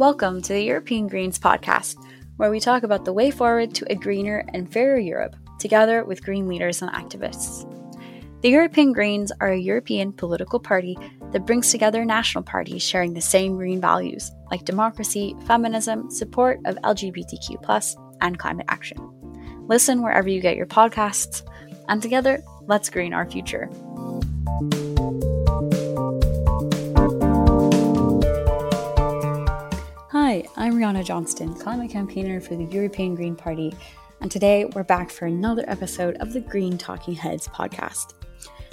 Welcome to the European Greens podcast, where we talk about the way forward to a greener and fairer Europe, together with green leaders and activists. The European Greens are a European political party that brings together national parties sharing the same green values, like democracy, feminism, support of LGBTQ, and climate action. Listen wherever you get your podcasts, and together, let's green our future. Hi, I'm Rihanna Johnston, climate campaigner for the European Green Party, and today we're back for another episode of the Green Talking Heads podcast.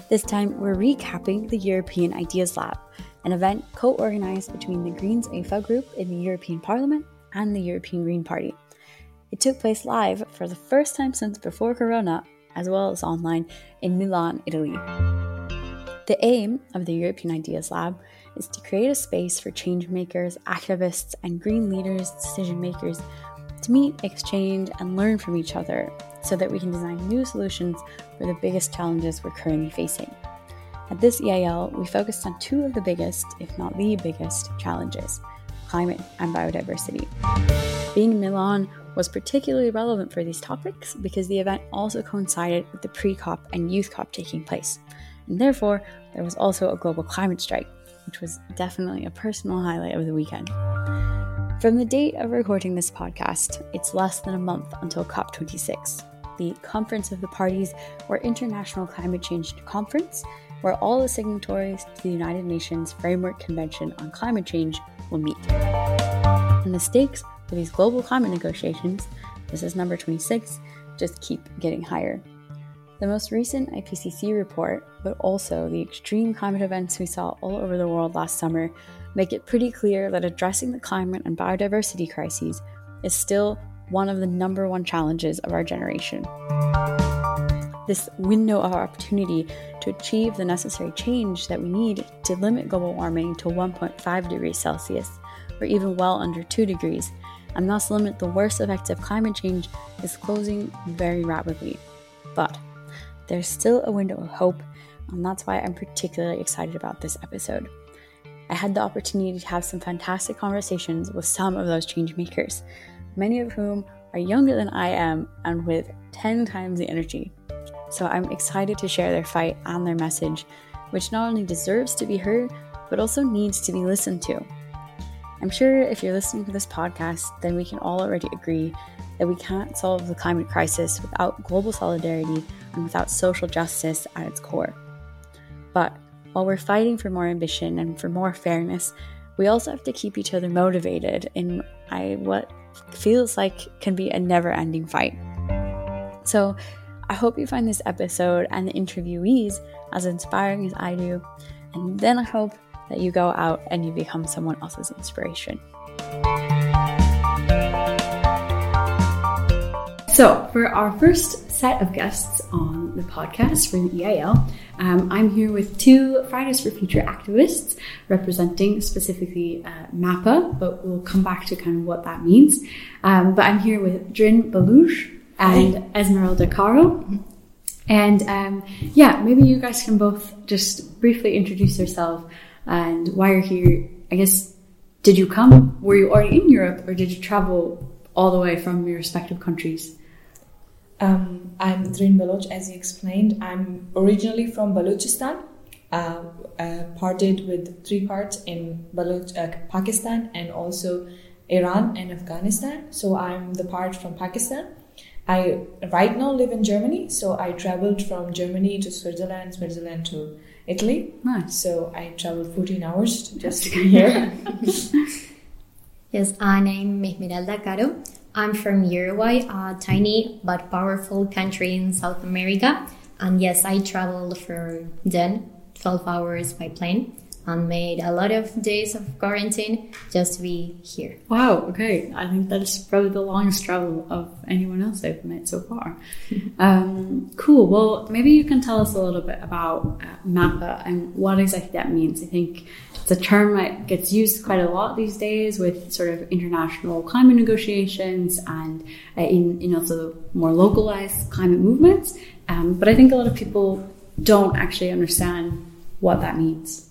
This time, we're recapping the European Ideas Lab, an event co organized between the Greens EFA group in the European Parliament and the European Green Party. It took place live for the first time since before Corona, as well as online, in Milan, Italy. The aim of the European Ideas Lab is to create a space for change makers, activists, and green leaders, decision makers to meet, exchange, and learn from each other so that we can design new solutions for the biggest challenges we're currently facing. At this EIL, we focused on two of the biggest, if not the biggest, challenges climate and biodiversity. Being in Milan was particularly relevant for these topics because the event also coincided with the pre COP and Youth COP taking place. And therefore, there was also a global climate strike, which was definitely a personal highlight of the weekend. From the date of recording this podcast, it's less than a month until COP26, the Conference of the Parties or International Climate Change Conference, where all the signatories to the United Nations Framework Convention on Climate Change will meet. And the stakes for these global climate negotiations, this is number 26, just keep getting higher. The most recent IPCC report, but also the extreme climate events we saw all over the world last summer, make it pretty clear that addressing the climate and biodiversity crises is still one of the number one challenges of our generation. This window of opportunity to achieve the necessary change that we need to limit global warming to 1.5 degrees Celsius, or even well under 2 degrees, and thus limit the worst effects of climate change, is closing very rapidly. But there's still a window of hope, and that's why I'm particularly excited about this episode. I had the opportunity to have some fantastic conversations with some of those change makers, many of whom are younger than I am and with 10 times the energy. So I'm excited to share their fight and their message, which not only deserves to be heard, but also needs to be listened to. I'm sure if you're listening to this podcast, then we can all already agree that we can't solve the climate crisis without global solidarity and without social justice at its core. But while we're fighting for more ambition and for more fairness, we also have to keep each other motivated in what feels like can be a never ending fight. So, I hope you find this episode and the interviewees as inspiring as I do, and then I hope that you go out and you become someone else's inspiration. So, for our first set of guests on the podcast for the EIL, um, I'm here with two Fridays for Future activists representing specifically uh, MAPA, but we'll come back to kind of what that means. Um, but I'm here with Drin Baloch and. Esmeralda Caro. And um, yeah, maybe you guys can both just briefly introduce yourself and why you're here. I guess, did you come? Were you already in Europe or did you travel all the way from your respective countries? Um, I'm Drin Baloch, as you explained. I'm originally from Balochistan, uh, uh, parted with three parts in Baloch, uh, Pakistan and also Iran and Afghanistan. So I'm the part from Pakistan. I right now live in Germany, so I traveled from Germany to Switzerland, Switzerland to Italy. Nice. So I traveled 14 hours just to be here. yes, I'm Esmeralda Caro. I'm from Uruguay, a tiny but powerful country in South America. And yes, I traveled for then 12 hours by plane and made a lot of days of quarantine just to be here. Wow, okay. I think that's probably the longest travel of anyone else I've met so far. um, cool. Well, maybe you can tell us a little bit about uh, MAPA and what exactly that means. I think it's a term that gets used quite a lot these days with sort of international climate negotiations and uh, in, in also more localized climate movements. Um, but I think a lot of people don't actually understand what that means.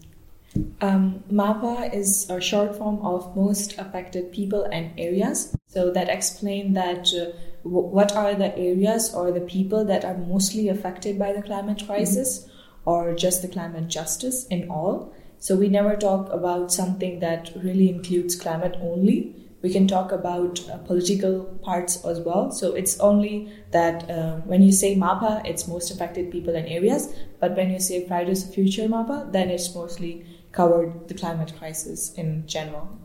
Um, MAPA is a short form of most affected people and areas. So that explain that uh, w- what are the areas or the people that are mostly affected by the climate crisis mm-hmm. or just the climate justice in all. So we never talk about something that really includes climate only. We can talk about uh, political parts as well. So it's only that uh, when you say MAPA, it's most affected people and areas. But when you say Fridays for Future MAPA, then it's mostly covered the climate crisis in general.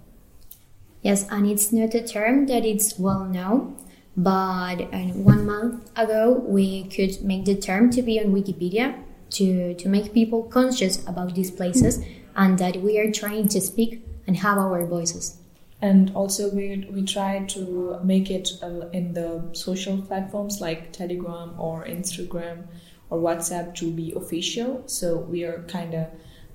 Yes, and it's not a term that it's well known, but uh, one month ago we could make the term to be on Wikipedia to, to make people conscious about these places and that we are trying to speak and have our voices. And also, we, we try to make it uh, in the social platforms like Telegram or Instagram or WhatsApp to be official. So we are kind of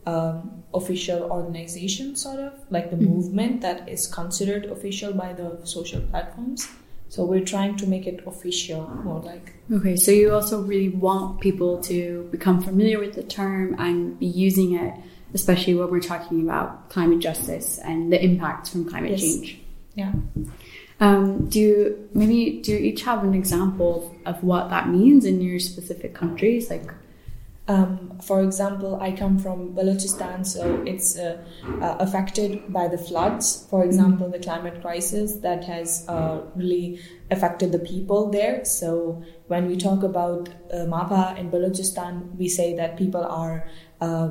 um, official organization, sort of like the mm-hmm. movement that is considered official by the social platforms. So we're trying to make it official, more like. Okay, so you also really want people to become familiar with the term and be using it, especially when we're talking about climate justice and the impacts from climate yes. change. Yeah. Um, do you, maybe do you each have an example of what that means in your specific countries? Like, um, for example, I come from Balochistan, so it's uh, uh, affected by the floods. For example, the climate crisis that has uh, really affected the people there. So when we talk about uh, MAPA in Balochistan, we say that people are uh,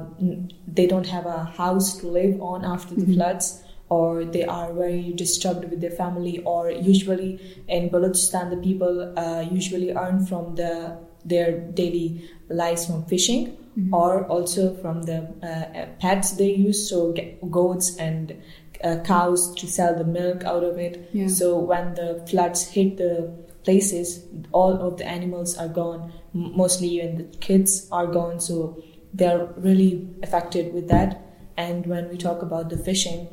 they don't have a house to live on after the mm-hmm. floods or they are very disturbed with their family or usually in balochistan the people uh, usually earn from the their daily lives from fishing mm-hmm. or also from the uh, pets they use so goats and uh, cows to sell the milk out of it yeah. so when the floods hit the places all of the animals are gone mostly even the kids are gone so they're really affected with that and when we talk about the fishing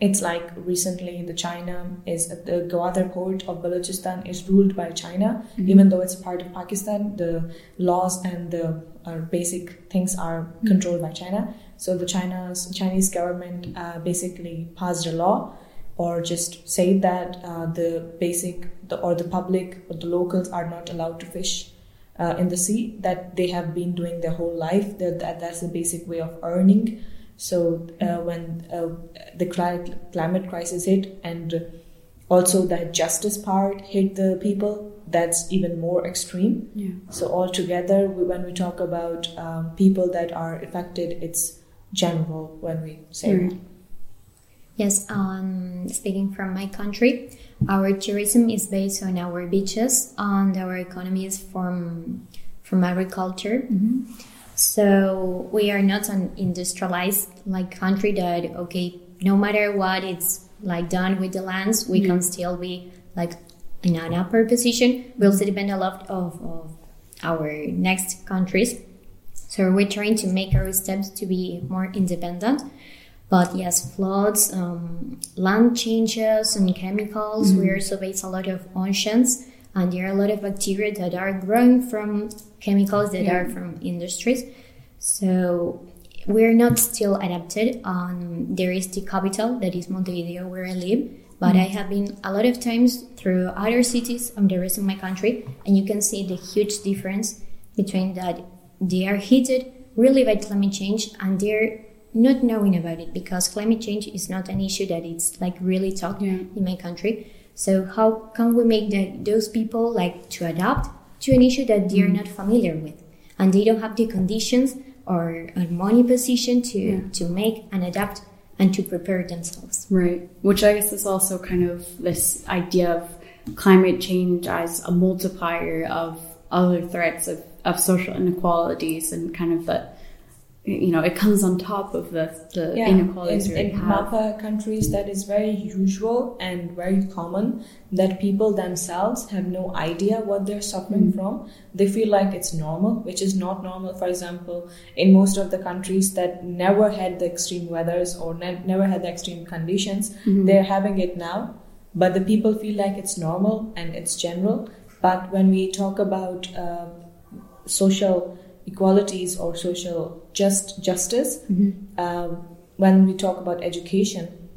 it's like recently the China is the Gwadar port of Balochistan is ruled by China, mm-hmm. even though it's part of Pakistan. The laws and the uh, basic things are mm-hmm. controlled by China. So the China's Chinese government uh, basically passed a law, or just said that uh, the basic the, or the public or the locals are not allowed to fish. Uh, in the sea that they have been doing their whole life that, that that's the basic way of earning so uh, when uh, the climate crisis hit and also that justice part hit the people, that's even more extreme. Yeah. So altogether, when we talk about um, people that are affected, it's general when we say mm. Yes, um, speaking from my country, our tourism is based on our beaches and our economy is from from agriculture. Mm-hmm. So we are not an industrialized like country that okay, no matter what it's like done with the lands, we mm-hmm. can still be like in an upper position. We also depend a lot of, of our next countries. So we're trying to make our steps to be more independent. But yes, floods, um, land changes, and chemicals. Mm-hmm. We also base a lot of oceans and there are a lot of bacteria that are growing from chemicals that yeah. are from industries. So we're not still adapted. Um, there is the capital that is Montevideo where I live, but mm. I have been a lot of times through other cities of the rest of my country, and you can see the huge difference between that they are heated really by climate change and they're not knowing about it because climate change is not an issue that it's like really talked yeah. in my country so how can we make the, those people like to adapt to an issue that they're mm. not familiar with, and they don't have the conditions or a money position to yeah. to make and adapt and to prepare themselves. Right. Which I guess is also kind of this idea of climate change as a multiplier of other threats of, of social inequalities and kind of the you know it comes on top of the, the yeah, inequalities in, in MAPA countries that is very usual and very common that people themselves have no idea what they're suffering mm. from. They feel like it's normal which is not normal. For example in most of the countries that never had the extreme weathers or ne- never had the extreme conditions mm-hmm. they're having it now. But the people feel like it's normal and it's general. But when we talk about uh, social equalities or social just justice. Mm-hmm. Um, when we talk about education,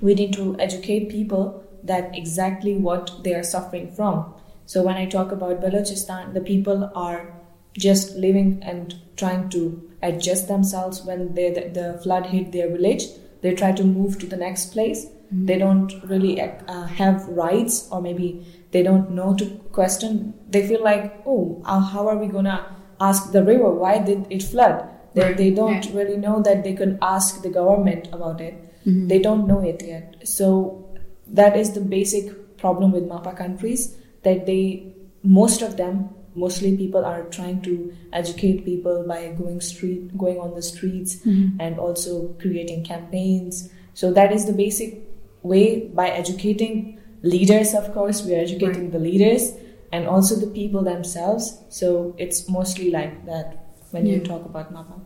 we need to educate people that exactly what they are suffering from. So when I talk about Balochistan, the people are just living and trying to adjust themselves when they, the, the flood hit their village. They try to move to the next place. Mm-hmm. They don't really uh, have rights, or maybe they don't know to question. They feel like, oh, uh, how are we gonna ask the river why did it flood? They, Right. they don't Yeah. really know that they can ask the government about it. Mhm. They don't know it yet. So that is the basic problem with MAPA countries that they, most of them, mostly people are trying to educate people by going street, going on the streets, Mhm. and also creating campaigns. So that is the basic way by educating leaders. Of course, we are educating the leaders and also the people themselves. So it's mostly like that when you talk about MAPA.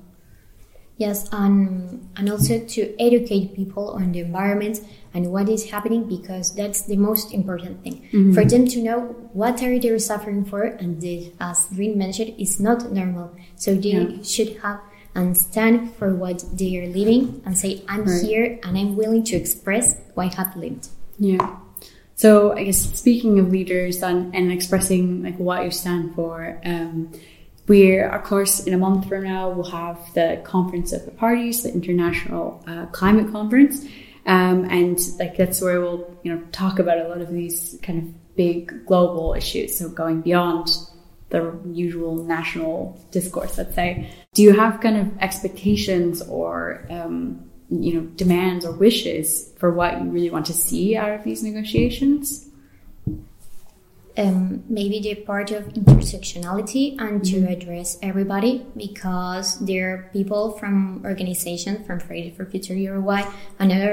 Yes, and and also to educate people on the environment and what is happening because that's the most important thing Mhm. for them to know what are they suffering for and this, as Drin mentioned, is not normal. So they Yeah. should have and stand for what they are living and say, "I'm Right. here and I'm willing to express what I have lived." Yeah. So I guess speaking of leaders and, and expressing like what you stand for, um, we're of course in a month from now we'll have the conference of the parties, the international uh, climate conference, um, and like that's where we'll you know talk about a lot of these kind of big global issues. So going beyond the usual national discourse, let's say. Do you have kind of expectations or um, you know demands or wishes for what you really want to see out of these negotiations? um, maybe the part of intersectionality and to address everybody because there are people from organizations from Friday for Future Uruguay another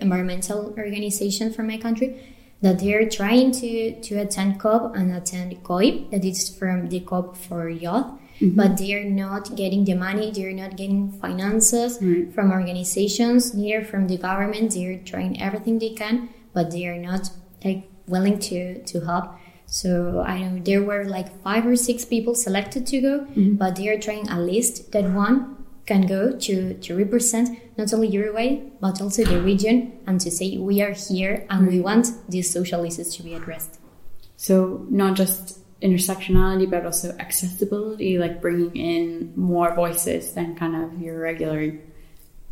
environmental organization from my country that they're trying to, to attend COP and attend COIP that is from the COP for youth but they are not getting the money they're not getting finances Right. from organizations neither from the government they're trying everything they can but they are not like willing to to help so I know there were like five or six people selected to go, mm-hmm. but they are trying a list that one can go to to represent not only Uruguay but also the region and to say we are here and we want these social issues to be addressed. So not just intersectionality, but also accessibility, like bringing in more voices than kind of your regular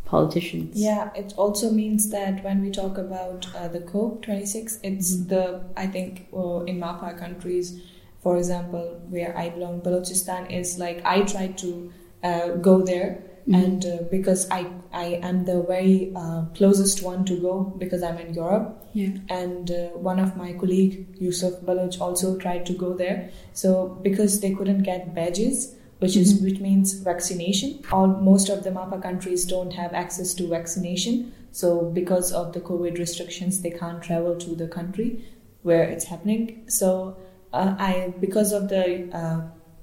politicians. Yeah, it also means that when we talk about uh, the COP 26, it's the, I think, uh, in MAPA countries, for example, where I belong, Balochistan is like I try to uh, go there. And uh, because I, I am the very uh, closest one to go because I'm in Europe, Yeah. and uh, one of my colleague Yusuf Baloch also tried to go there. So because they couldn't get badges which is which means vaccination all most of the mapa countries don't have access to vaccination. So because of the covid restrictions they can't travel to the country where it's happening. So uh, i because of the uh,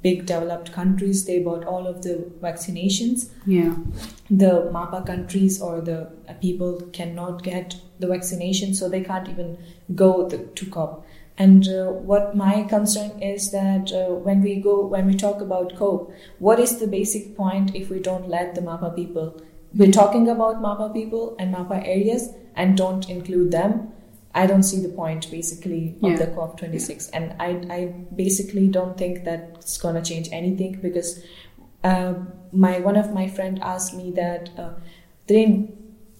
big developed countries they bought all of the vaccinations Yeah. the MAPA countries or the people cannot get the vaccination, so they can't even go the, to COP. And uh, what my concern is that uh, when we go, when we talk about COP, what is the basic point if we don't let the MAPA people? We're talking about MAPA people and MAPA areas and don't include them. I don't see the point basically of Yeah. the COP26, and I, I basically don't think that it's gonna change anything because uh, my one of my friend asked me that uh,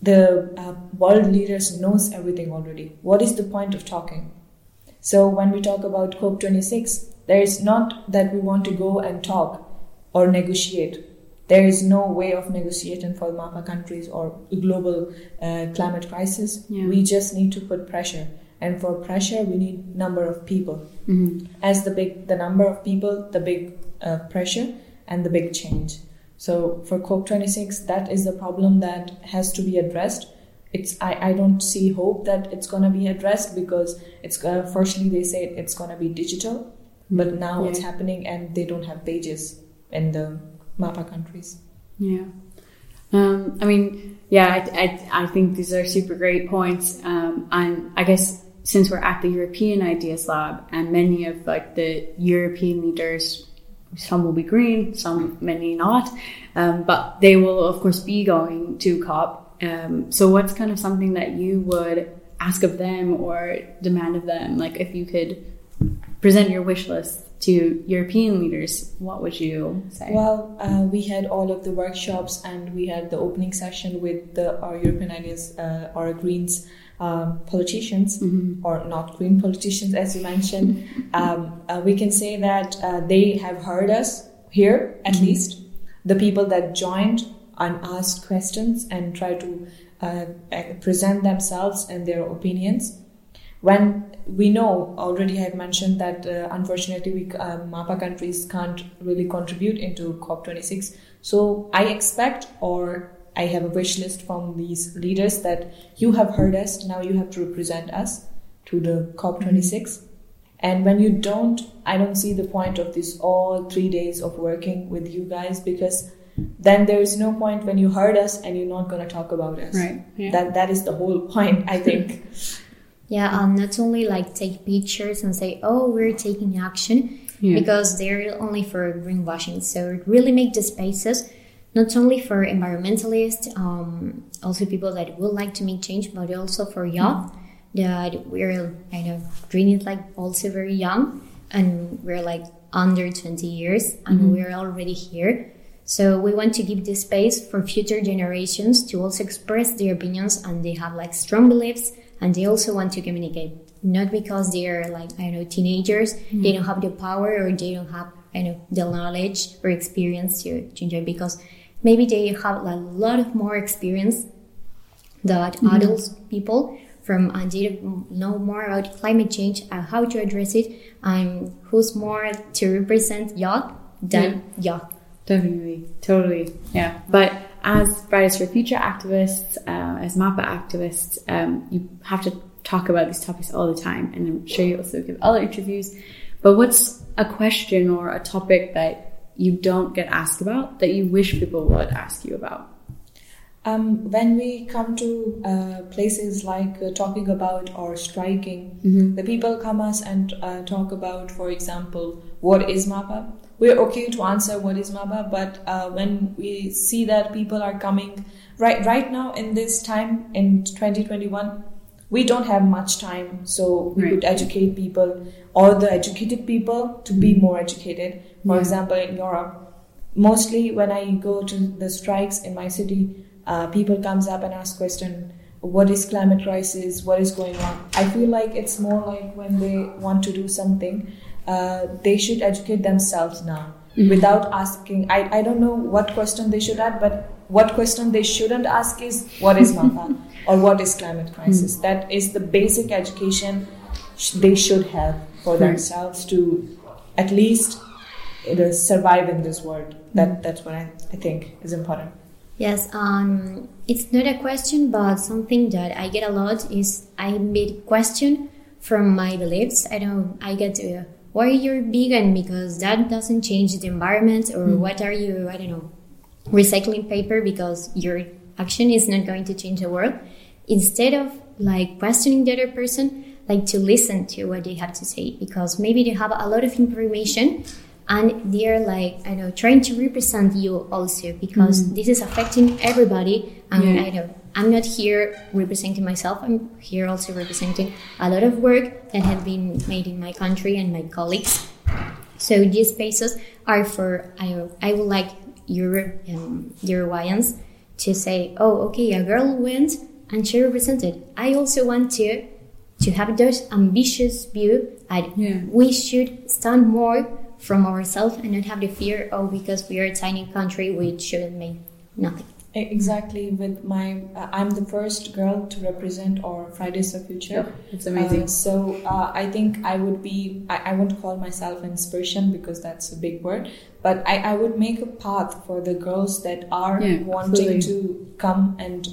the uh, world leaders knows everything already. What is the point of talking? So when we talk about COP26, there is not that we want to go and talk or negotiate. There is no way of negotiating for MAPA countries or global uh, climate crisis. Yeah. We just need to put pressure, and for pressure, we need number of people. hmm As the big, the number of people, the big uh, pressure, and the big change. So for COP26, that is the problem that has to be addressed. It's I, I don't see hope that it's gonna be addressed because it's uh, firstly they say it's gonna be digital, but now it's happening and they don't have pages in the MAPA countries. Yeah. Um, I mean, yeah, I, I, I think these are super great points. Um, and I guess since we're at the European Ideas Lab and many of like the European leaders some will be green, some many not, um, but they will of course be going to COP. Um, so what's kind of something that you would ask of them or demand of them? Like if you could present your wish list to European leaders, what would you say? Well, uh, we had all of the workshops and we had the opening session with the, our European Ideas uh, or Greens um, politicians, mm-hmm. or not green politicians, as you mentioned. Um, uh, we can say that uh, they have heard us here, at mm-hmm. least. The people that joined and asked questions and try to uh, present themselves and their opinions when we know already I have mentioned that uh, unfortunately we uh, MAPA countries can't really contribute into COP26. So I expect or I have a wish list from these leaders that you have heard us, now you have to represent us to the COP26. Mm-hmm. And when you don't, I don't see the point of this all three days of working with you guys because then there is no point when you heard us and you're not going to talk about us. Right. Yeah. That that is the whole point, I think. Yeah, um, not only like take pictures and say, oh, we're taking action, yeah. because they're only for greenwashing. So really make the spaces not only for environmentalists, um, also people that would like to make change, but also for youth that we're, I know, Drin is like also very young and we're like under 20 years and mm-hmm. we're already here. So we want to give this space for future generations to also express their opinions and they have like strong beliefs and they also want to communicate not because they're like i know teenagers mm-hmm. they don't have the power or they don't have i know the knowledge or experience to, to enjoy because maybe they have a lot of more experience that mm-hmm. adults people from and they know more about climate change and how to address it and who's more to represent youth than yeah. youth definitely totally yeah but as Fridays for Future activists, uh, as MAPA activists, um, you have to talk about these topics all the time, and I'm sure you also give other interviews. But what's a question or a topic that you don't get asked about that you wish people would ask you about? Um, when we come to uh, places like uh, talking about or striking, mm-hmm. the people come us and uh, talk about, for example, what is MAPA? We're okay to answer what is MAPA but uh, when we see that people are coming right right now in this time in 2021, we don't have much time, so we right. could educate people or the educated people to be more educated. For yeah. example, in Europe, mostly when I go to the strikes in my city, uh, people comes up and ask question what is climate crisis what is going on i feel like it's more like when they want to do something uh, they should educate themselves now mm-hmm. without asking. I, I don't know what question they should add, but what question they shouldn't ask is what is MAPA or what is climate crisis? Mm-hmm. That is the basic education they should have for mm-hmm. themselves to at least uh, survive in this world. That mm-hmm. that's what I, I think is important. Yes, um, it's not a question, but something that I get a lot is I made question from my beliefs. I don't. I get to why you're vegan because that doesn't change the environment or mm. what are you i don't know recycling paper because your action is not going to change the world instead of like questioning the other person like to listen to what they have to say because maybe they have a lot of information and they're like i know trying to represent you also because mm. this is affecting everybody and yeah. i know I'm not here representing myself. I'm here also representing a lot of work that has been made in my country and my colleagues. So these spaces are for I, I would like Euro, um, Uruguayans to say, oh, okay, a girl went and she represented. I also want to to have those ambitious view that yeah. we should stand more from ourselves and not have the fear, oh, because we are a tiny country, we shouldn't make nothing. Exactly. With my, uh, I'm the first girl to represent our Fridays for Future. It's amazing. Uh, so uh, I think I would be, I, I won't call myself inspiration because that's a big word, but I, I would make a path for the girls that are yeah, wanting to come and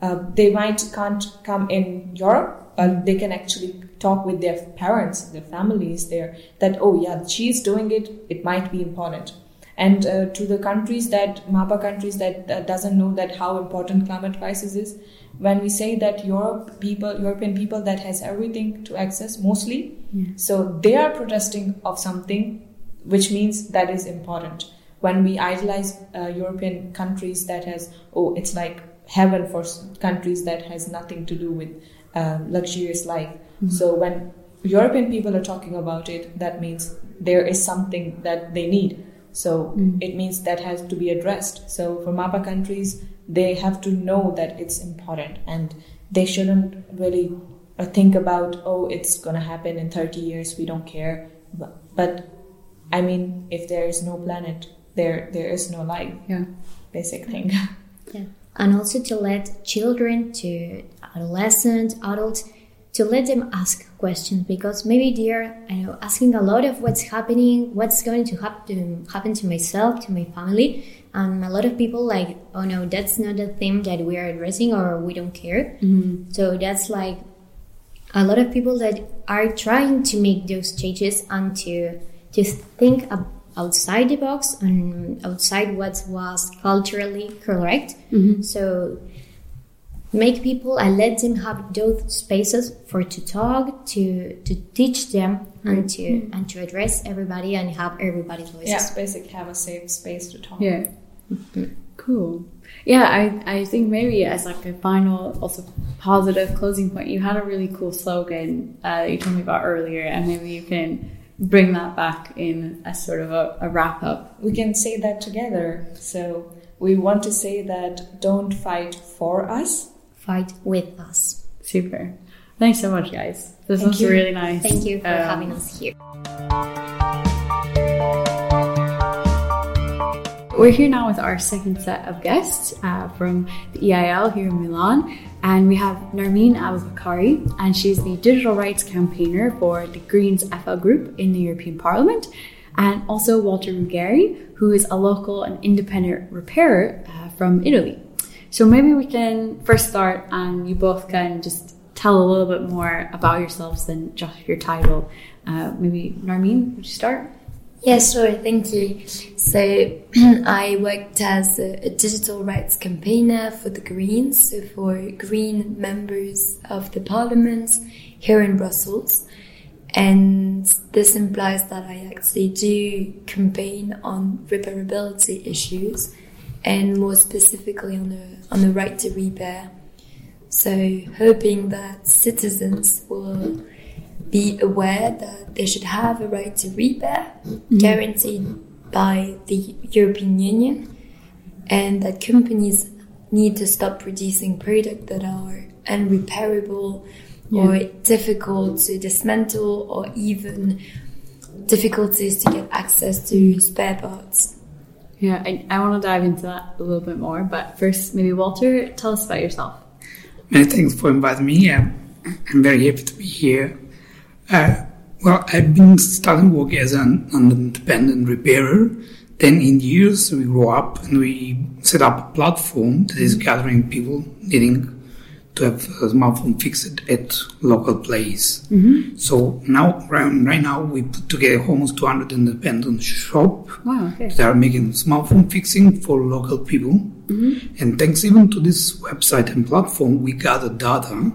uh, they might can't come in Europe, but they can actually talk with their parents, their families there that, oh yeah, she's doing it, it might be important and uh, to the countries that MAPA countries that uh, doesn't know that how important climate crisis is. When we say that Europe people, European people that has everything to access mostly, yeah. so they are protesting of something which means that is important. When we idolize uh, European countries, that has oh, it's like heaven for countries that has nothing to do with um, luxurious life. Mm-hmm. So when European people are talking about it, that means there is something that they need. So mm. it means that has to be addressed. So for MAPA countries, they have to know that it's important and they shouldn't really uh, think about, oh, it's going to happen in 30 years, we don't care. But, but I mean, if there is no planet, there there is no life. Yeah. Basic thing. Yeah. And also to let children, to adolescents, adults, to let them ask questions because maybe they're you know asking a lot of what's happening, what's going to happen happen to myself, to my family, and a lot of people like, oh no, that's not the theme that we are addressing or we don't care. Mm-hmm. So that's like a lot of people that are trying to make those changes and to to think outside the box and outside what was culturally correct. Mm-hmm. So make people and let them have those spaces for to talk to to teach them and to mm-hmm. and to address everybody and have everybody's voices. Yeah basically have a safe space to talk. Yeah. Mm-hmm. cool. Yeah I, I think maybe as like a final also positive closing point you had a really cool slogan uh, that you told me about earlier and maybe you can bring that back in as sort of a, a wrap up we can say that together. So we want to say that don't fight for us fight with us. Super. Thanks so much, guys. This Thank was you. really nice. Thank you for um, having us here. We're here now with our second set of guests uh, from the EIL here in Milan. And we have Narmeen Abubakari, and she's the digital rights campaigner for the Greens EFA group in the European Parliament. And also Walter Ruggeri, who is a local and independent repairer uh, from Italy. So maybe we can first start and you both can just tell a little bit more about yourselves than just your title. Uh, maybe Narmeen, would you start? Yes, sure, thank you. So I worked as a, a, digital rights campaigner for the Greens, so for Green members of the parliament here in Brussels. And this implies that I actually do campaign on repairability issues and more specifically on the on the right to repair. So hoping that citizens will be aware that they should have a right to repair mm-hmm. guaranteed by the European Union and that companies need to stop producing products that are unrepairable yeah. or difficult to dismantle or even difficulties to get access to spare parts. Yeah, I, I want to dive into that a little bit more, but first, maybe Walter, tell us about yourself. Many thanks for inviting me. I'm, I'm very happy to be here. Uh, well, I've been starting work as an, an independent repairer. Then, in years, we grew up and we set up a platform that is gathering people needing to have a smartphone fixed at local place. Mm-hmm. So now, right, right, now, we put together almost 200 independent shop wow, okay. that are making smartphone fixing for local people. Mm-hmm. And thanks even to this website and platform, we gather data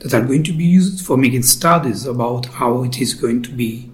that are going to be used for making studies about how it is going to be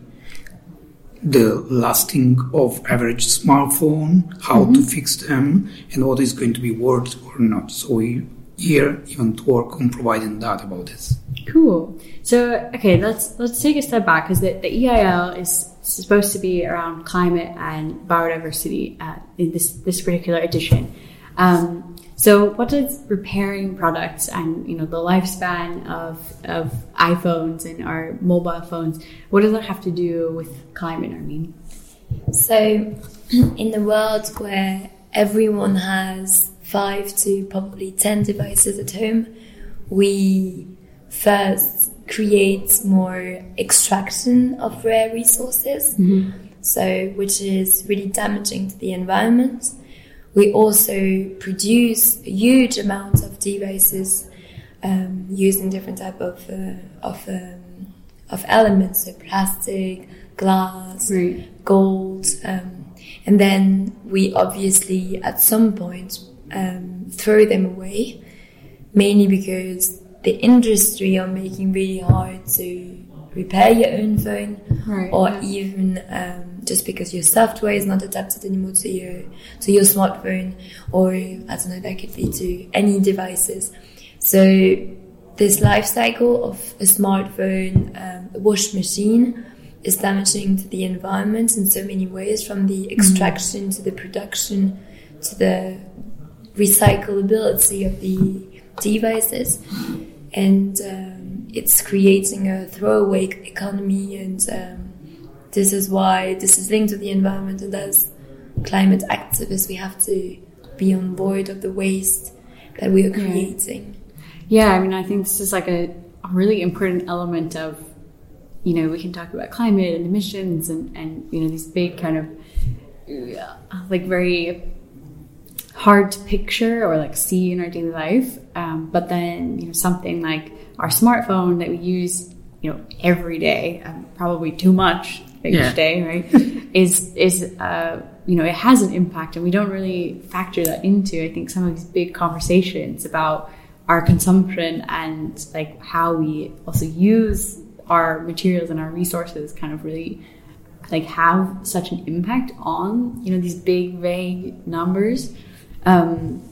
the lasting of average smartphone, how mm-hmm. to fix them, and what is going to be worth or not. So we here even to work on providing data about this. Cool. So okay, let's let's take a step back because the, the EIL is supposed to be around climate and biodiversity uh, in this this particular edition. Um, so what does repairing products and you know the lifespan of of iPhones and our mobile phones, what does that have to do with climate? I mean, so in the world where everyone has five to probably 10 devices at home, we first create more extraction of rare resources, mm-hmm. so which is really damaging to the environment. We also produce a huge amount of devices um, using different type of uh, of um, of elements, so plastic, glass, right. gold, um, and then we obviously at some point um, throw them away, mainly because the industry are making really hard to repair your own phone right, or yeah. even um, just because your software is not adapted anymore to your to your smartphone, or I don't know, that could be to any devices. So this life cycle of a smartphone, um, a wash machine, is damaging to the environment in so many ways, from the extraction to the production to the recyclability of the devices, and um, it's creating a throwaway economy. And um, this is why this is linked to the environment. And as climate activists, we have to be on board of the waste that we are creating. Yeah, I mean, I think this is like a, a really important element of, you know, we can talk about climate and emissions and, and you know, these big kind of, uh, like very hard to picture or like see in our daily life. Um, but then, you know, something like our smartphone that we use, you know, every day, um, probably too much each Yeah. day, right? is is uh, you know it has an impact, and we don't really factor that into. I think some of these big conversations about our consumption and like how we also use our materials and our resources kind of really like have such an impact on you know these big vague numbers. Um,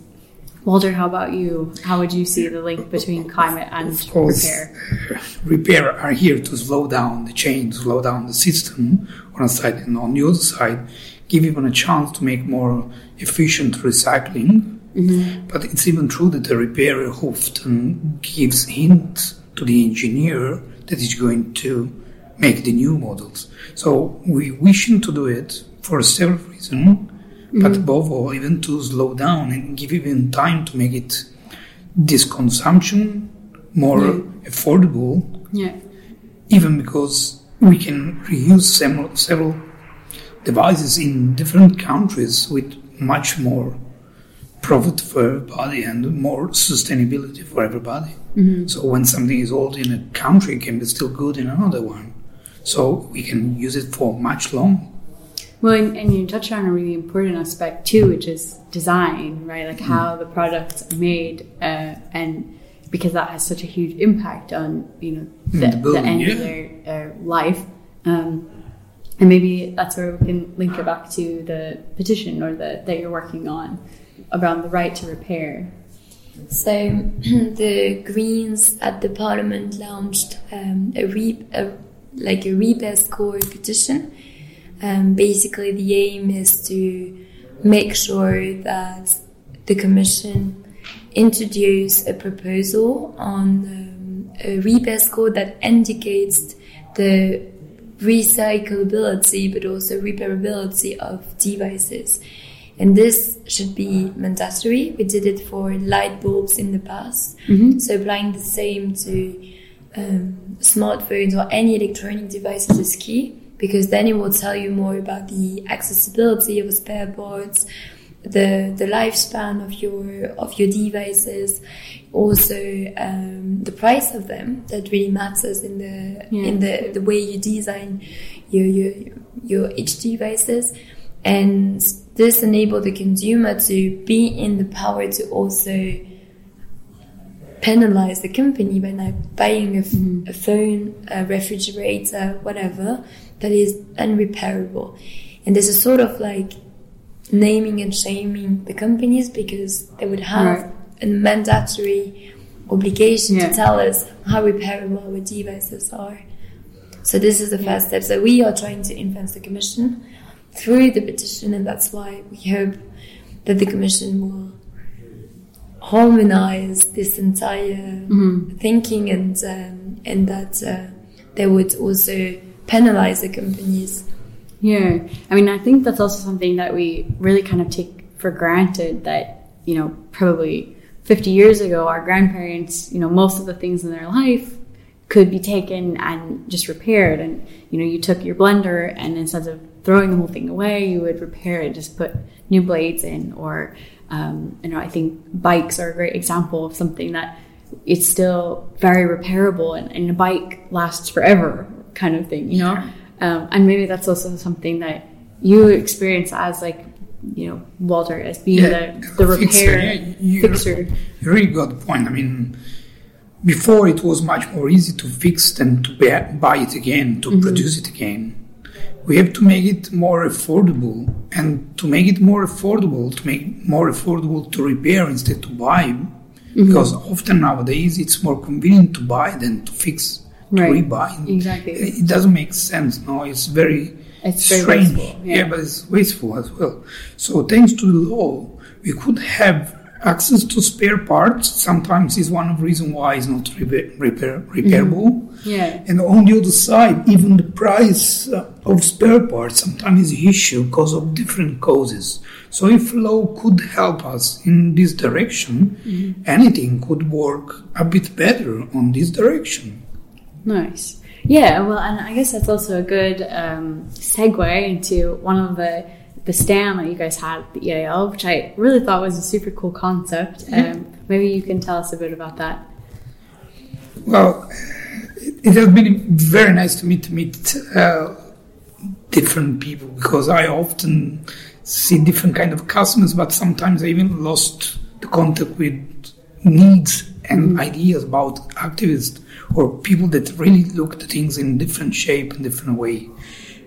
Walter, how about you? How would you see the link between climate and course, repair? repair are here to slow down the chain, to slow down the system on one side, and on the other side, give even a chance to make more efficient recycling. But it's even true that the repairer often gives hints to the engineer that is going to make the new models. So we wishing to do it for several reasons, but mm. above all, even to slow down and give even time to make it this consumption more affordable, Yeah. even because we can reuse several, several devices in different countries with much more profit for everybody and more sustainability for everybody. Mm-hmm. So when something is old in a country, it can be still good in another one. So we can use it for much long. Well, and, and you touched on a really important aspect too, which is design, right? Like how the products are made, uh, and because that has such a huge impact on you know the, the the, end yeah. of their uh, life. Um, and maybe that's where we can link it back to the petition or the that you're working on around the right to repair. So the Greens at the Parliament launched um, a, re- a like a repair score petition. Um, basically, the aim is to make sure that the Commission introduce a proposal on um, a repair score that indicates the recyclability but also repairability of devices. And this should be mandatory. We did it for light bulbs in the past. So applying the same to um, smartphones or any electronic devices is key because then it will tell you more about the accessibility of spare parts, the the lifespan of your of your devices, also um, the price of them that really matters in the Yeah. in the, the way you design your your your each devices, and this enable the consumer to be in the power to also penalize the company by not buying a phone, a refrigerator, whatever that is unrepairable. And this is sort of like naming and shaming the companies because they would have Right. a mandatory obligation Yeah. to tell us how repairable our devices are. So this is the first step. So we are trying to influence the commission through the petition, and that's why we hope that the commission will harmonize this entire thinking and um, and that uh, they would also penalize the companies. Yeah, I mean, I think that's also something that we really kind of take for granted that, you know, probably 50 years ago, our grandparents, you know, most of the things in their life could be taken and just repaired. And, you know, you took your blender and instead of throwing the whole thing away, you would repair it, just put new blades in. Or, um, you know, I think bikes are a great example of something that it's still very repairable and, and a bike lasts forever kind of thing, you know? Um, and maybe that's also something that you experience as like, you know, Walter, as being Yeah, the, the fixer, repair yeah, you- fixer. You really got the point. I mean, before it was much more easy to fix than to buy, buy it again, to produce it again. we have to make it more affordable, and to make it more affordable, to make more affordable to repair instead to buy, because often nowadays it's more convenient to buy than to fix, to Right. rebuy. Exactly. It doesn't make sense. No, it's very It's very strange. wasteful, Yeah. yeah. but it's wasteful as well. So thanks to the law, we could have access to spare parts. Sometimes is one of the reasons why it's not repair, repair, repairable. Yeah. And on the other side, even the price uh, of spare parts sometimes is an issue because of different causes. So if law could help us in this direction, anything could work a bit better on this direction. Nice. Yeah, well, and I guess that's also a good um, segue into one of the the stand that you guys had at the EIL, which I really thought was a super cool concept. Um, maybe you can tell us a bit about that. Well, it, it has been very nice to meet to meet uh, different people because I often see different kind of customers, but sometimes I even lost the contact with needs and ideas about activists or people that really look at things in different shape and different way.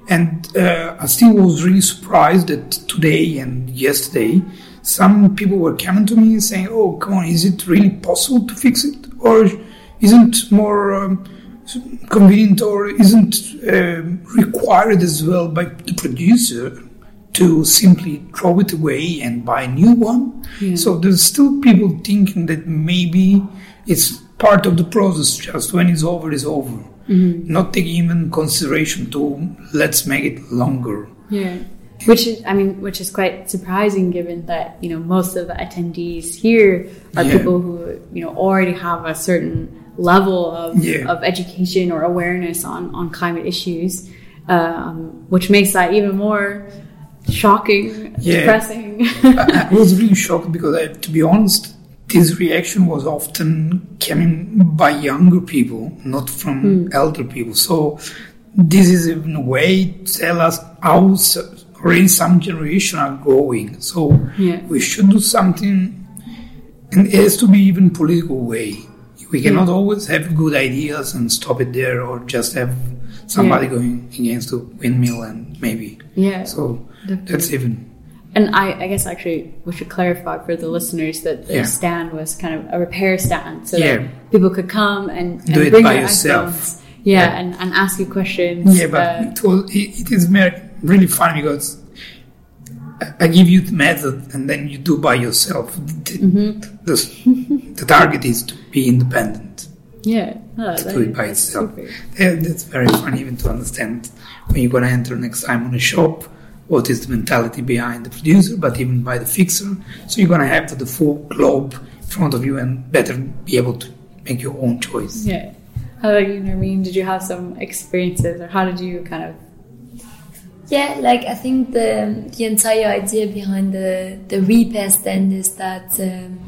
And uh, I still was really surprised that today and yesterday, some people were coming to me and saying, "Oh, come on, is it really possible to fix it, or isn't more um, convenient, or isn't um, required as well by the producer to simply throw it away and buy a new one?" So there's still people thinking that maybe it's part of the process. Just when it's over, it's over. Not taking even consideration to let's make it longer. Yeah. Which is, I mean, which is quite surprising given that, you know, most of the attendees here are Yeah. people who, you know, already have a certain level of, Yeah. of education or awareness on, on climate issues, um, which makes that even more shocking, Yeah. depressing. I was really shocked because, I, to be honest, this reaction was often coming by younger people, not from hmm. elder people. So this is in a way to tell us how already some generation are growing. So Yeah. we should do something, and it has to be even political way. We cannot always have good ideas and stop it there, or just have somebody Yeah. going against the windmill and maybe. yeah. So that's even. And I, I guess actually we should clarify for the listeners that the Yeah. stand was kind of a repair stand, so Yeah. that people could come and, and Do it bring by yourself. Yeah, Yeah. And, and ask you questions. Yeah, but uh, it, was, it, it is really fun because I- I give you the method and then you do by yourself. The, Mm-hmm. the, the target is to be independent, yeah, no, to that- do it by itself. super. Yeah, that's very fun even to understand when you're going to enter next time on a shop what is the mentality behind the producer, but even by the fixer. So you're going to have the full globe in front of you and better be able to make your own choice. Yeah. How about you, Nermeen? Did you have some experiences, or how did you kind of? Yeah, like I think the the entire idea behind the the repair stand is that um,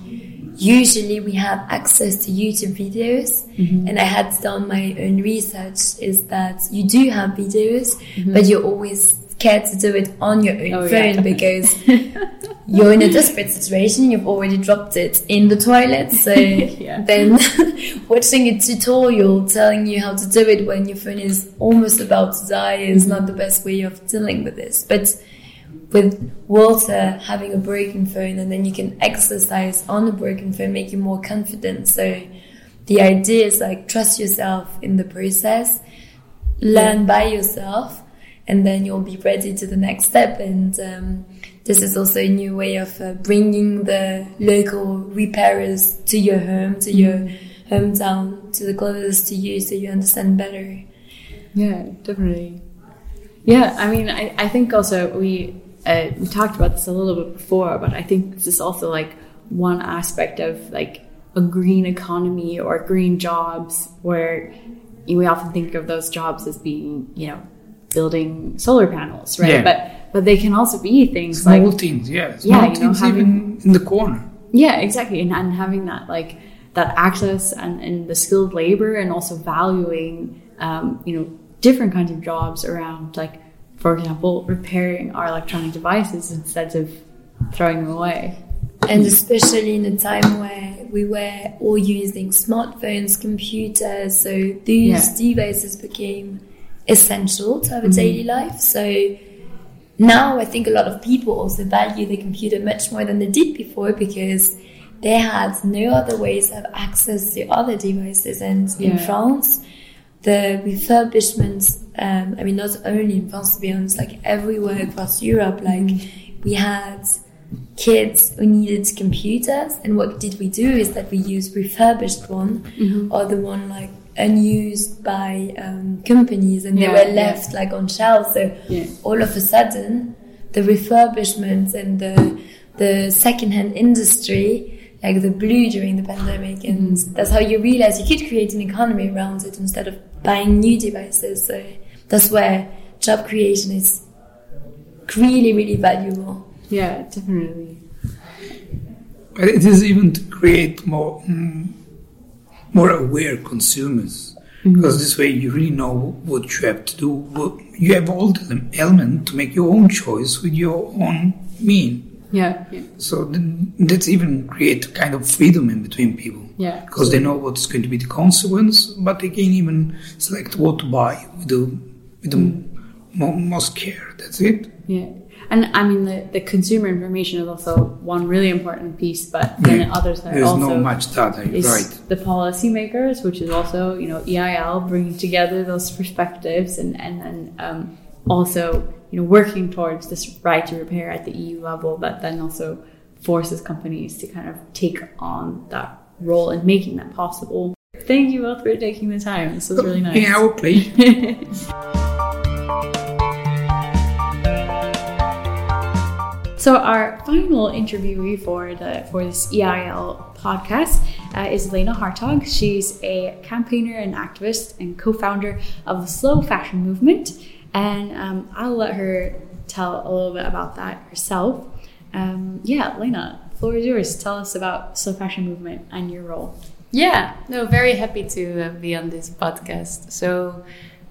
usually we have access to YouTube videos, mm-hmm. and I had done my own research. Is that you do have videos, mm-hmm. but you're always scared to do it on your own Oh, phone yeah. because you're in a desperate situation. You've already dropped it in the toilet, so Yeah. then watching a tutorial telling you how to do it when your phone is almost about to die is mm-hmm. not the best way of dealing with this. But with Walter having a broken phone and then you can exercise on a broken phone, make you more confident. So the idea is like trust yourself in the process, learn by yourself, and then you'll be ready to the next step. And um, this is also a new way of uh, bringing the local repairers to your home, to your hometown, to the closest to you, so you understand better. Yeah, definitely. Yeah, I mean, I, I think also we uh, we talked about this a little bit before, but I think this is also like one aspect of like a green economy or green jobs where we often think of those jobs as being, you know, building solar panels, right? Yeah. But but they can also be things Small like things, yeah. Yeah, Small you know, even in the corner. yeah, exactly, and, and having that like that access and, and the skilled labor, and also valuing, um, you know, different kinds of jobs around, like for example, repairing our electronic devices instead of throwing them away. And especially in a time where we were all using smartphones, computers, so these Yeah. devices became essential to our mm-hmm. daily life. So now I think a lot of people also value the computer much more than they did before because they had no other ways of access to other devices. And in France, the refurbishments, um, I mean, not only in France, to be honest, like everywhere across Europe, like we had kids who needed computers. And what did we do is that we used refurbished one or the one like unused by um, companies and Yeah, they were yeah. left like on shelves. So Yeah. all of a sudden, the refurbishments and the the secondhand industry like the blue during the pandemic, and that's how you realize you could create an economy around it instead of buying new devices. So that's where job creation is really, really valuable. Yeah, definitely. But it is even to create more mm, more aware consumers. Because this way you really know what you have to do. What, you have all the element to make your own choice with your own mean. Yeah, yeah, So then that's even create kind of freedom in between people. yeah. Because they know what's going to be the consequence, but they can even select what to buy with the, with the mo- most care. That's it. Yeah. And I mean, the, the consumer information is also one really important piece, but then Yeah. others that are There's also no much data, is right? the policymakers, which is also, you know, EIL bringing together those perspectives and, and then um, also, you know, working towards this right to repair at the EU level, but then also forces companies to kind of take on that role in making that possible. Thank you both for taking the time. This was really nice. Yeah, pleasure. So our final interviewee for the for this EIL podcast uh, is Lena Hartog. She's a campaigner and activist and co-founder of the Slow Fashion Movement, and um, I'll let her tell a little bit about that herself. Um, yeah, Lena, floor is yours. Tell us about Slow Fashion Movement and your role. Yeah, no, very happy to uh, be on this podcast. So,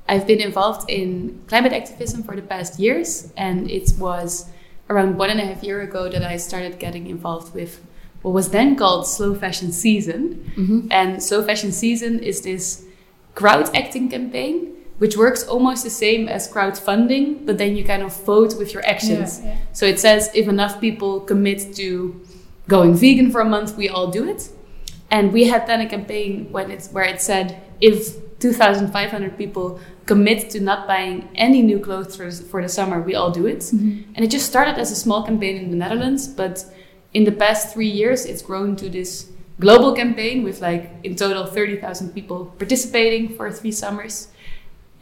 I've been involved in climate activism for the past years, and it was around one and a half year ago that I started getting involved with what was then called Slow Fashion Season. And Slow Fashion Season is this crowd acting campaign, which works almost the same as crowdfunding, but then you kind of vote with your actions. Yeah, yeah. So it says if enough people commit to going vegan for a month, we all do it. And we had then a campaign when it's where it said if 2,500 people commit to not buying any new clothes for, for the summer, we all do it. Mm-hmm. And it just started as a small campaign in the Netherlands, but in the past three years, it's grown to this global campaign with like in total 30,000 people participating for three summers.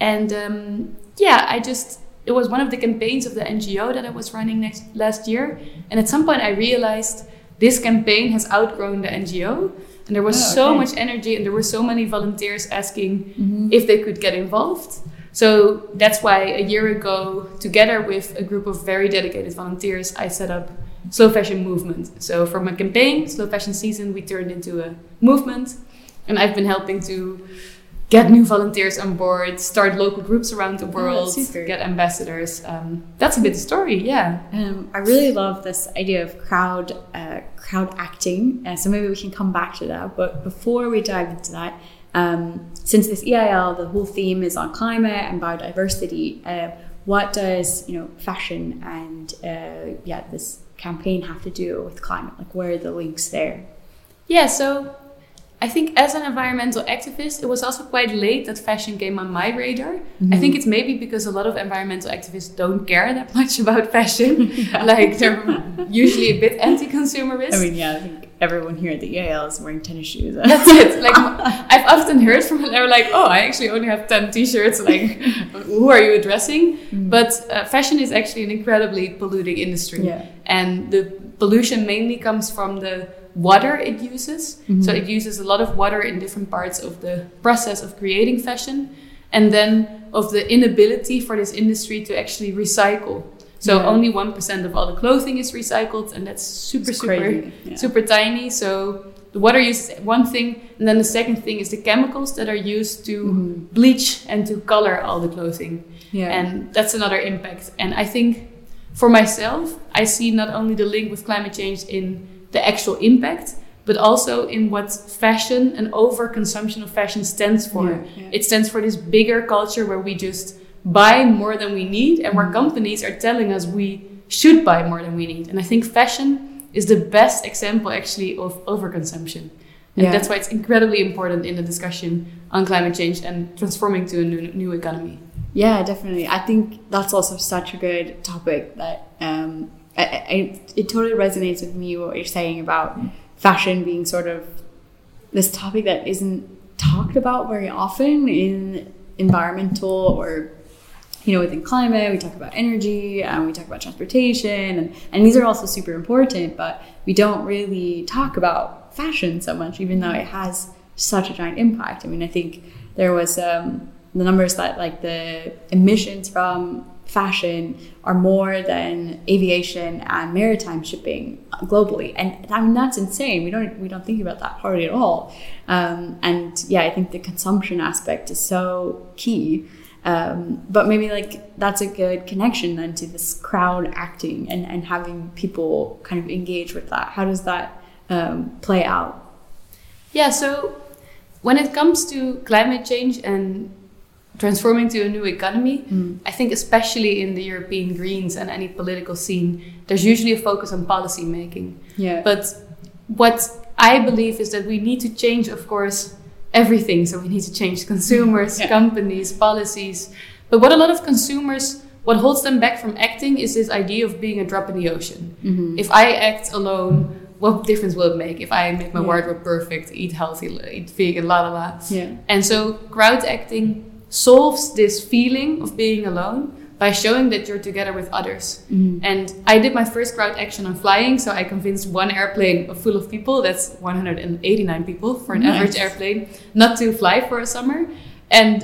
And um, yeah, I just, it was one of the campaigns of the NGO that I was running next last year. And at some point, I realized this campaign has outgrown the NGO. And there was Oh, so much energy, and there were so many volunteers asking if they could get involved. So that's why a year ago, together with a group of very dedicated volunteers, I set up Slow Fashion Movement. So from a campaign, Slow Fashion Season, we turned into a movement. And I've been helping to get new volunteers on board, start local groups around the world, super. get ambassadors. Um, that's a bit the story, yeah. Um, I really love this idea of crowd uh, crowd acting. Uh, so maybe we can come back to that. But before we dive into that, um, since this EIL, the whole theme is on climate and biodiversity. Uh, what does you know fashion and uh, yeah this campaign have to do with climate? Like where are the links there? Yeah, so I think as an environmental activist, it was also quite late that fashion came on my radar. I think it's maybe because a lot of environmental activists don't care that much about fashion. like they're usually a bit anti-consumerist. I mean, yeah, I think everyone here at the EIL is wearing tennis shoes. That's it. Like I've often heard from them, they're like, "Oh, I actually only have ten t-shirts." Like, who are you addressing? But uh, fashion is actually an incredibly polluting industry, Yeah. and the pollution mainly comes from the water it uses. So mm-hmm. it uses a lot of water in different parts of the process of creating fashion, and then of the inability for this industry to actually recycle. So Yeah. only one percent of all the clothing is recycled, and that's super It's super yeah. super tiny. So the water use is one thing, and then the second thing is the chemicals that are used to mm-hmm. bleach and to color all the clothing, Yeah. and that's another impact. And I think for myself, I see not only the link with climate change in the actual impact, but also in what fashion and overconsumption of fashion stands for. Yeah, yeah. It stands for this bigger culture where we just buy more than we need and where companies are telling us we should buy more than we need. And I think fashion is the best example actually of overconsumption. And Yeah. that's why it's incredibly important in the discussion on climate change and transforming to a new, new economy. Yeah, definitely. I think that's also such a good topic that um, I, I, it totally resonates with me what you're saying about fashion being sort of this topic that isn't talked about very often in environmental or you know within climate. We talk about energy and we talk about transportation and, and these are also super important but we don't really talk about fashion so much even though it has such a giant impact. I mean i think there was um, the numbers that like the emissions from fashion are more than aviation and maritime shipping globally. And i mean that's insane. We don't we don't think about that hardly at all. Um, and yeah i think the consumption aspect is so key. Um, but maybe like that's a good connection then to this crowd acting and, and having people kind of engage with that. How does that um, play out? Yeah, so when it comes to climate change and transforming to a new economy, I think especially in the European Greens and any political scene, there's usually a focus on policy making. yeah But what I believe is that we need to change, of course, everything. So we need to change consumers, Yeah. companies, policies. But what a lot of consumers, what holds them back from acting is this idea of being a drop in the ocean. Mm-hmm. If I act alone, what difference will it make if I make my Yeah. wardrobe perfect, eat healthy, eat vegan, la la la? yeah And so crowd acting solves this feeling of being alone by showing that you're together with others. Mhm. And I did my first crowd action on flying, so I convinced one airplane full of people, that's 189 people for an Nice. average airplane, not to fly for a summer. And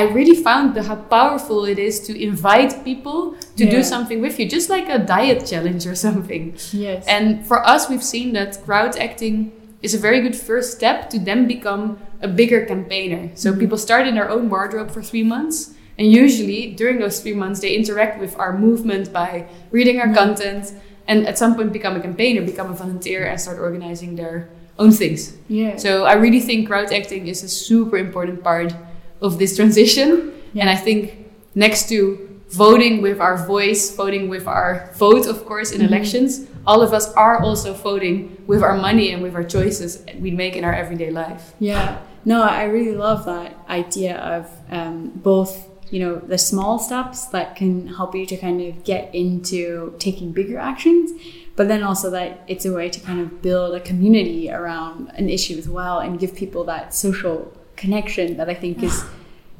I really found the, how powerful it is to invite people to Yeah. do something with you, just like a diet challenge or something. yes And for us, we've seen that crowd acting is a very good first step to then become a bigger campaigner. So mm-hmm. people start in their own wardrobe for three months. And usually during those three months, they interact with our movement by reading our mm-hmm. content and at some point become a campaigner, become a volunteer, and start organizing their own things. yeah So I really think crowd acting is a super important part of this transition. And I think next to voting with our voice, voting with our vote, of course, in mm-hmm. elections, all of us are also voting with our money and with our choices we make in our everyday life. Yeah, no, I really love that idea of um, both, you know, the small steps that can help you to kind of get into taking bigger actions, but then also that it's a way to kind of build a community around an issue as well and give people that social connection that I think is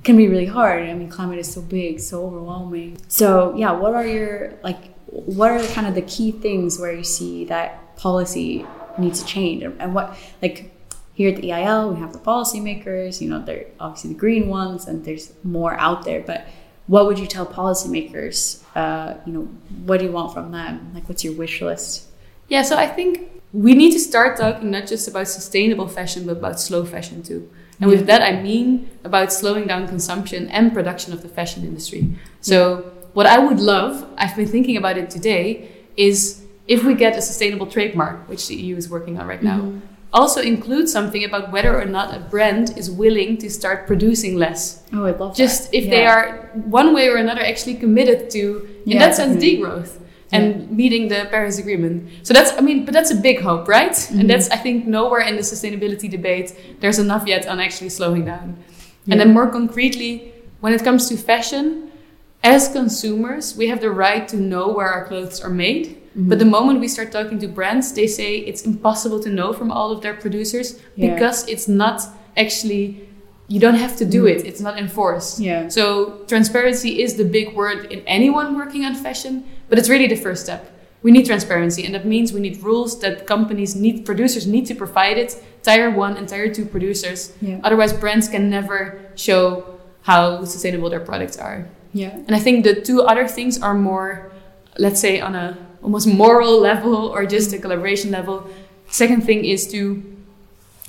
can be really hard. I mean, climate is so big, so overwhelming. So, yeah, what are your like what are kind of the key things where you see that policy needs to change and, what like here at the EIL we have the policymakers, you know, they're obviously the green ones and there's more out there, but what would you tell policymakers? Uh, you know, what do you want from them? Like what's your wish list? Yeah, so I think we need to start talking not just about sustainable fashion, but about slow fashion too. And with that, I mean about slowing down consumption and production of the fashion industry. So, what I would love, I've been thinking about it today, is if we get a sustainable trademark, which the EU is working on right now, also include something about whether or not a brand is willing to start producing less. Oh, I'd love Just that. if they are one way or another actually committed to, in Yeah, that sense, definitely. degrowth and meeting the Paris Agreement. So that's, I mean, but that's a big hope, right? Mm-hmm. And that's, I think, nowhere in the sustainability debate there's enough yet on actually slowing down. Yeah. And then more concretely, when it comes to fashion, as consumers, we have the right to know where our clothes are made. Mm-hmm. But the moment we start talking to brands, they say it's impossible to know from all of their producers Yeah. because it's not actually, you don't have to do it, it's not enforced. Yeah. So transparency is the big word in anyone working on fashion, but it's really the first step. We need transparency, and that means we need rules that companies need, producers need to provide it, tier one and tier two producers. Yeah. Otherwise, brands can never show how sustainable their products are. Yeah. And I think the two other things are more, let's say, on a almost moral level or just a mm. collaboration level. Second thing is to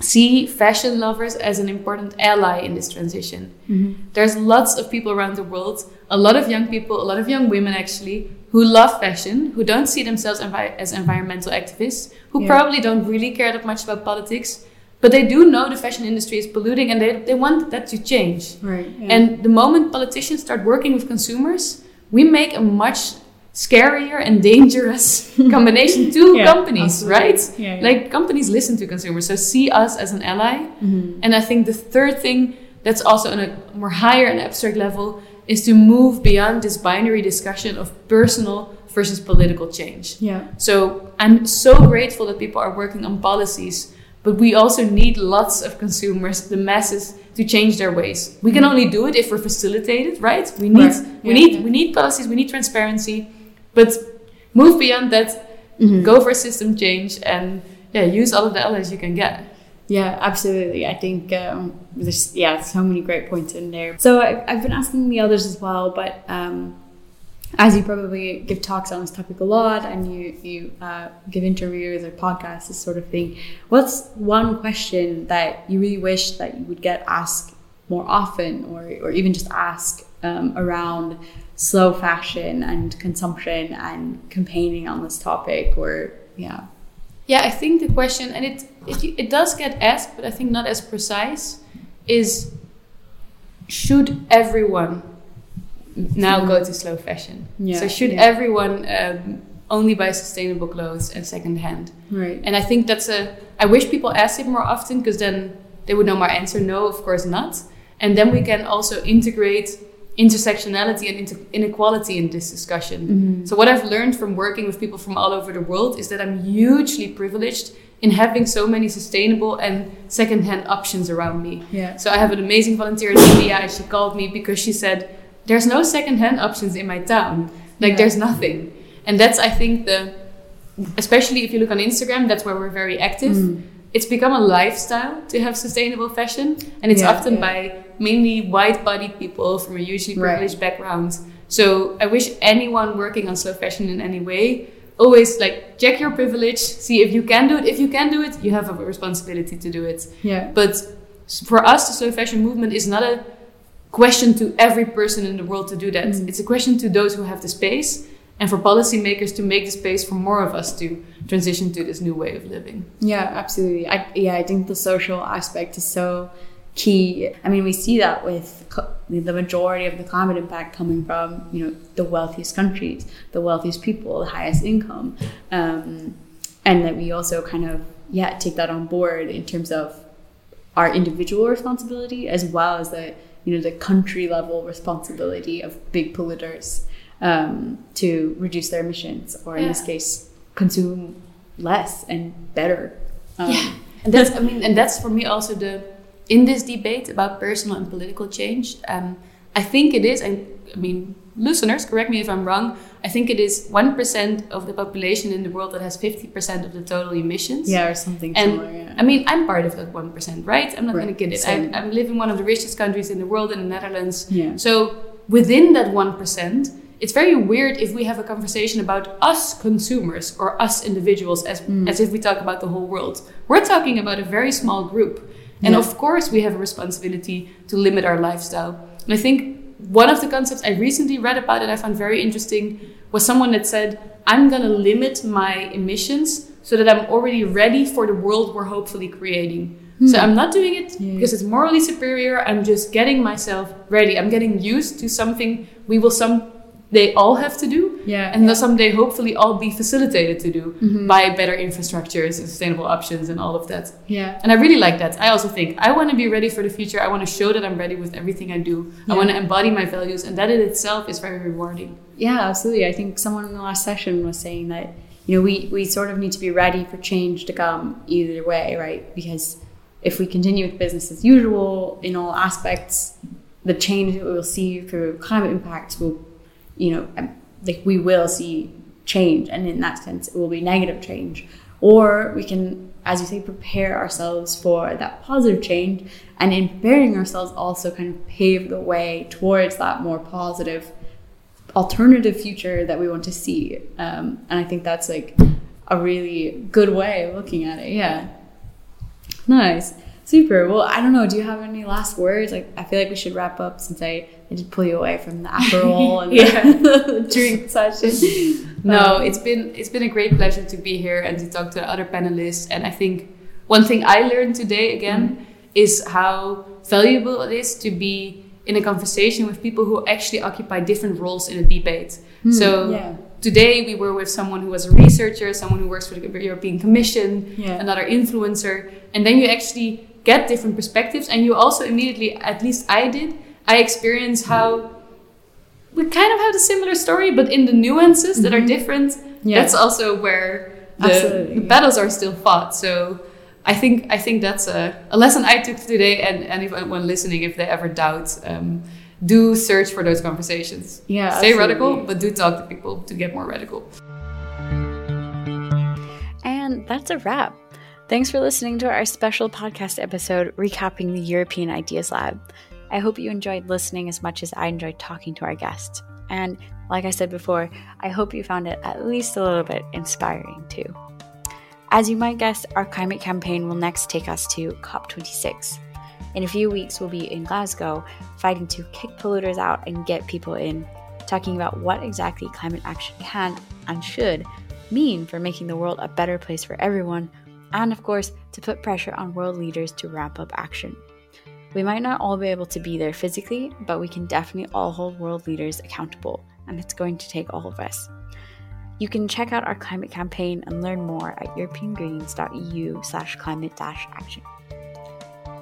see fashion lovers as an important ally in this transition. Mm-hmm. There's lots of people around the world, a lot of young people, a lot of young women actually, who love fashion, who don't see themselves envi- as environmental activists, who Yeah. probably don't really care that much about politics, but they do know the fashion industry is polluting and they, they want that to change. Right. And the moment politicians start working with consumers, we make a much scarier and dangerous combination to Yeah, companies, absolutely. right? Yeah, yeah. Like companies listen to consumers, so see us as an ally. Mhm. And I think the third thing that's also on a more higher and abstract level is to move beyond this binary discussion of personal versus political change. Yeah. So I'm so grateful that people are working on policies, but we also need lots of consumers, the masses, to change their ways. We can only do it if we're facilitated, right? We need Right. we Yeah. need we need policies, we need transparency, but move beyond that, Mhm. go for system change, and yeah, use all of the allies you can get. Yeah, absolutely. I think um, there's yeah, so many great points in there. So I, I've been asking the others as well, but um, as you probably give talks on this topic a lot, and you you uh, give interviews or podcasts, this sort of thing. What's one question that you really wish that you would get asked more often, or or even just ask um, around slow fashion and consumption and campaigning on this topic, or yeah, Yeah, I think the question, and it it, it does get asked, but I think not as precise, is should everyone now go to slow fashion? Yeah, so should yeah. everyone um, only buy sustainable clothes and secondhand? right, And I think that's a. I wish people asked it more often because then they would know my answer. No, of course not. And then we can also integrate intersectionality and inter- inequality in this discussion. Mm-hmm. So what I've learned from working with people from all over the world is that I'm hugely privileged in having so many sustainable and secondhand options around me. yeah, So I have an amazing volunteer in India, and she called me because she said, "There's no secondhand options in my town. Like Yeah. there's nothing." And that's I think the, especially if you look on Instagram, that's where we're very active. Mm. It's become a lifestyle to have sustainable fashion, and it's Yeah, often yeah. by mainly white-bodied people from a Right. privileged background. So I wish anyone working on slow fashion in any way always like check your privilege, see if you can do it. If you can do it, you have a responsibility to do it. yeah. But for us, the slow fashion movement is not a question to every person in the world to do that. Mm. It's a question to those who have the space and for policymakers to make the space for more of us to transition to this new way of living. Yeah, absolutely. I, yeah, I think the social aspect is so key. I mean, we see that with the majority of the climate impact coming from you know the wealthiest countries, the wealthiest people, the highest income, um, and that we also kind of yeah take that on board in terms of our individual responsibility as well as the you know the country level responsibility of big polluters um, to reduce their emissions or in this case consume less and better um, Yeah. And that's I mean, and that's for me also the in this debate about personal and political change. Um, I think it is, and I mean, listeners, correct me if I'm wrong. I think it is one percent of the population in the world that has fifty percent of the total emissions. yeah or something And similar yeah I mean, I'm part of that one percent, right? I'm not Right. going to get it. Same. I'm, I'm living in one of the richest countries in the world, in the Netherlands. yeah So within that one percent, it's very weird if we have a conversation about us consumers or us individuals as Mm. as if we talk about the whole world. We're talking about a very small group, and Yeah. of course we have a responsibility to limit our lifestyle. And I think one of the concepts I recently read about that I found very interesting was someone that said, "I'm going to limit my emissions." So that I'm already ready for the world we're hopefully creating. Hmm. So I'm not doing it Yeah. because it's morally superior. I'm just getting myself ready. I'm getting used to something we will someday all have to do, yeah and then someday hopefully all be facilitated to do Mhm. by better infrastructures and sustainable options and all of that. yeah And I really like that. I also think I want to be ready for the future. I want to show that I'm ready with everything I do. I want to embody my values, and that in itself is very rewarding. Yeah, absolutely. I think someone in the last session was saying that you know we we sort of need to be ready for change to come either way, right? Because if we continue with business as usual in all aspects, the change that we will see through climate impacts will, you know, um, like we will see change, and in that sense, it will be negative change. Or we can, as you say, prepare ourselves for that positive change, and in preparing ourselves, also kind of pave the way towards that more positive alternative future that we want to see. Um, and I think that's like a really good way of looking at it. Yeah. Nice. Super. Well, I don't know. Do you have any last words? Like, I feel like we should wrap up since I, I did pull you away from the Aperol and Yeah. the drink session. No, Um, it's been it's been a great pleasure to be here and to talk to other panelists. And I think one thing I learned today again is how valuable it is to be in a conversation with people who actually occupy different roles in a debate. so yeah. today we were with someone who was a researcher, someone who works for the European Commission, Yeah. another influencer, and then you actually get different perspectives, and you also immediately, at least I did, I experienced how we kind of have a similar story, but in the nuances that are different. Mm-hmm. Yeah. That's also where the, the battles are still fought. So. I think I think that's a, a lesson I took today, and, and if anyone listening, if they ever doubt, um, do search for those conversations. Yeah, Stay absolutely. radical, but do talk to people to get more radical. And that's a wrap. Thanks for listening to our special podcast episode recapping the European Ideas Lab. I hope you enjoyed listening as much as I enjoyed talking to our guests. And like I said before, I hope you found it at least a little bit inspiring too. As you might guess, our climate campaign will next take us to COP26. In a few weeks, we'll be in Glasgow fighting to kick polluters out and get people in, talking about what exactly climate action can and should mean for making the world a better place for everyone, and of course, to put pressure on world leaders to ramp up action. We might not all be able to be there physically, but we can definitely all hold world leaders accountable, and it's going to take all of us. You can check out our climate campaign and learn more at europeangreens.eu slash climate action.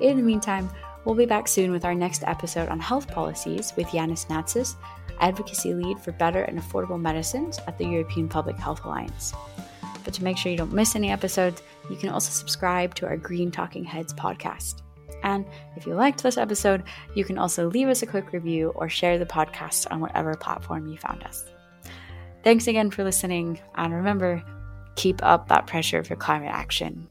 In the meantime, we'll be back soon with our next episode on health policies with Yannis Natsis, advocacy lead for better and affordable medicines at the European Public Health Alliance. But to make sure you don't miss any episodes, you can also subscribe to our Green Talking Heads podcast. And if you liked this episode, you can also leave us a quick review or share the podcast on whatever platform you found us. Thanks again for listening, and remember, keep up that pressure for climate action.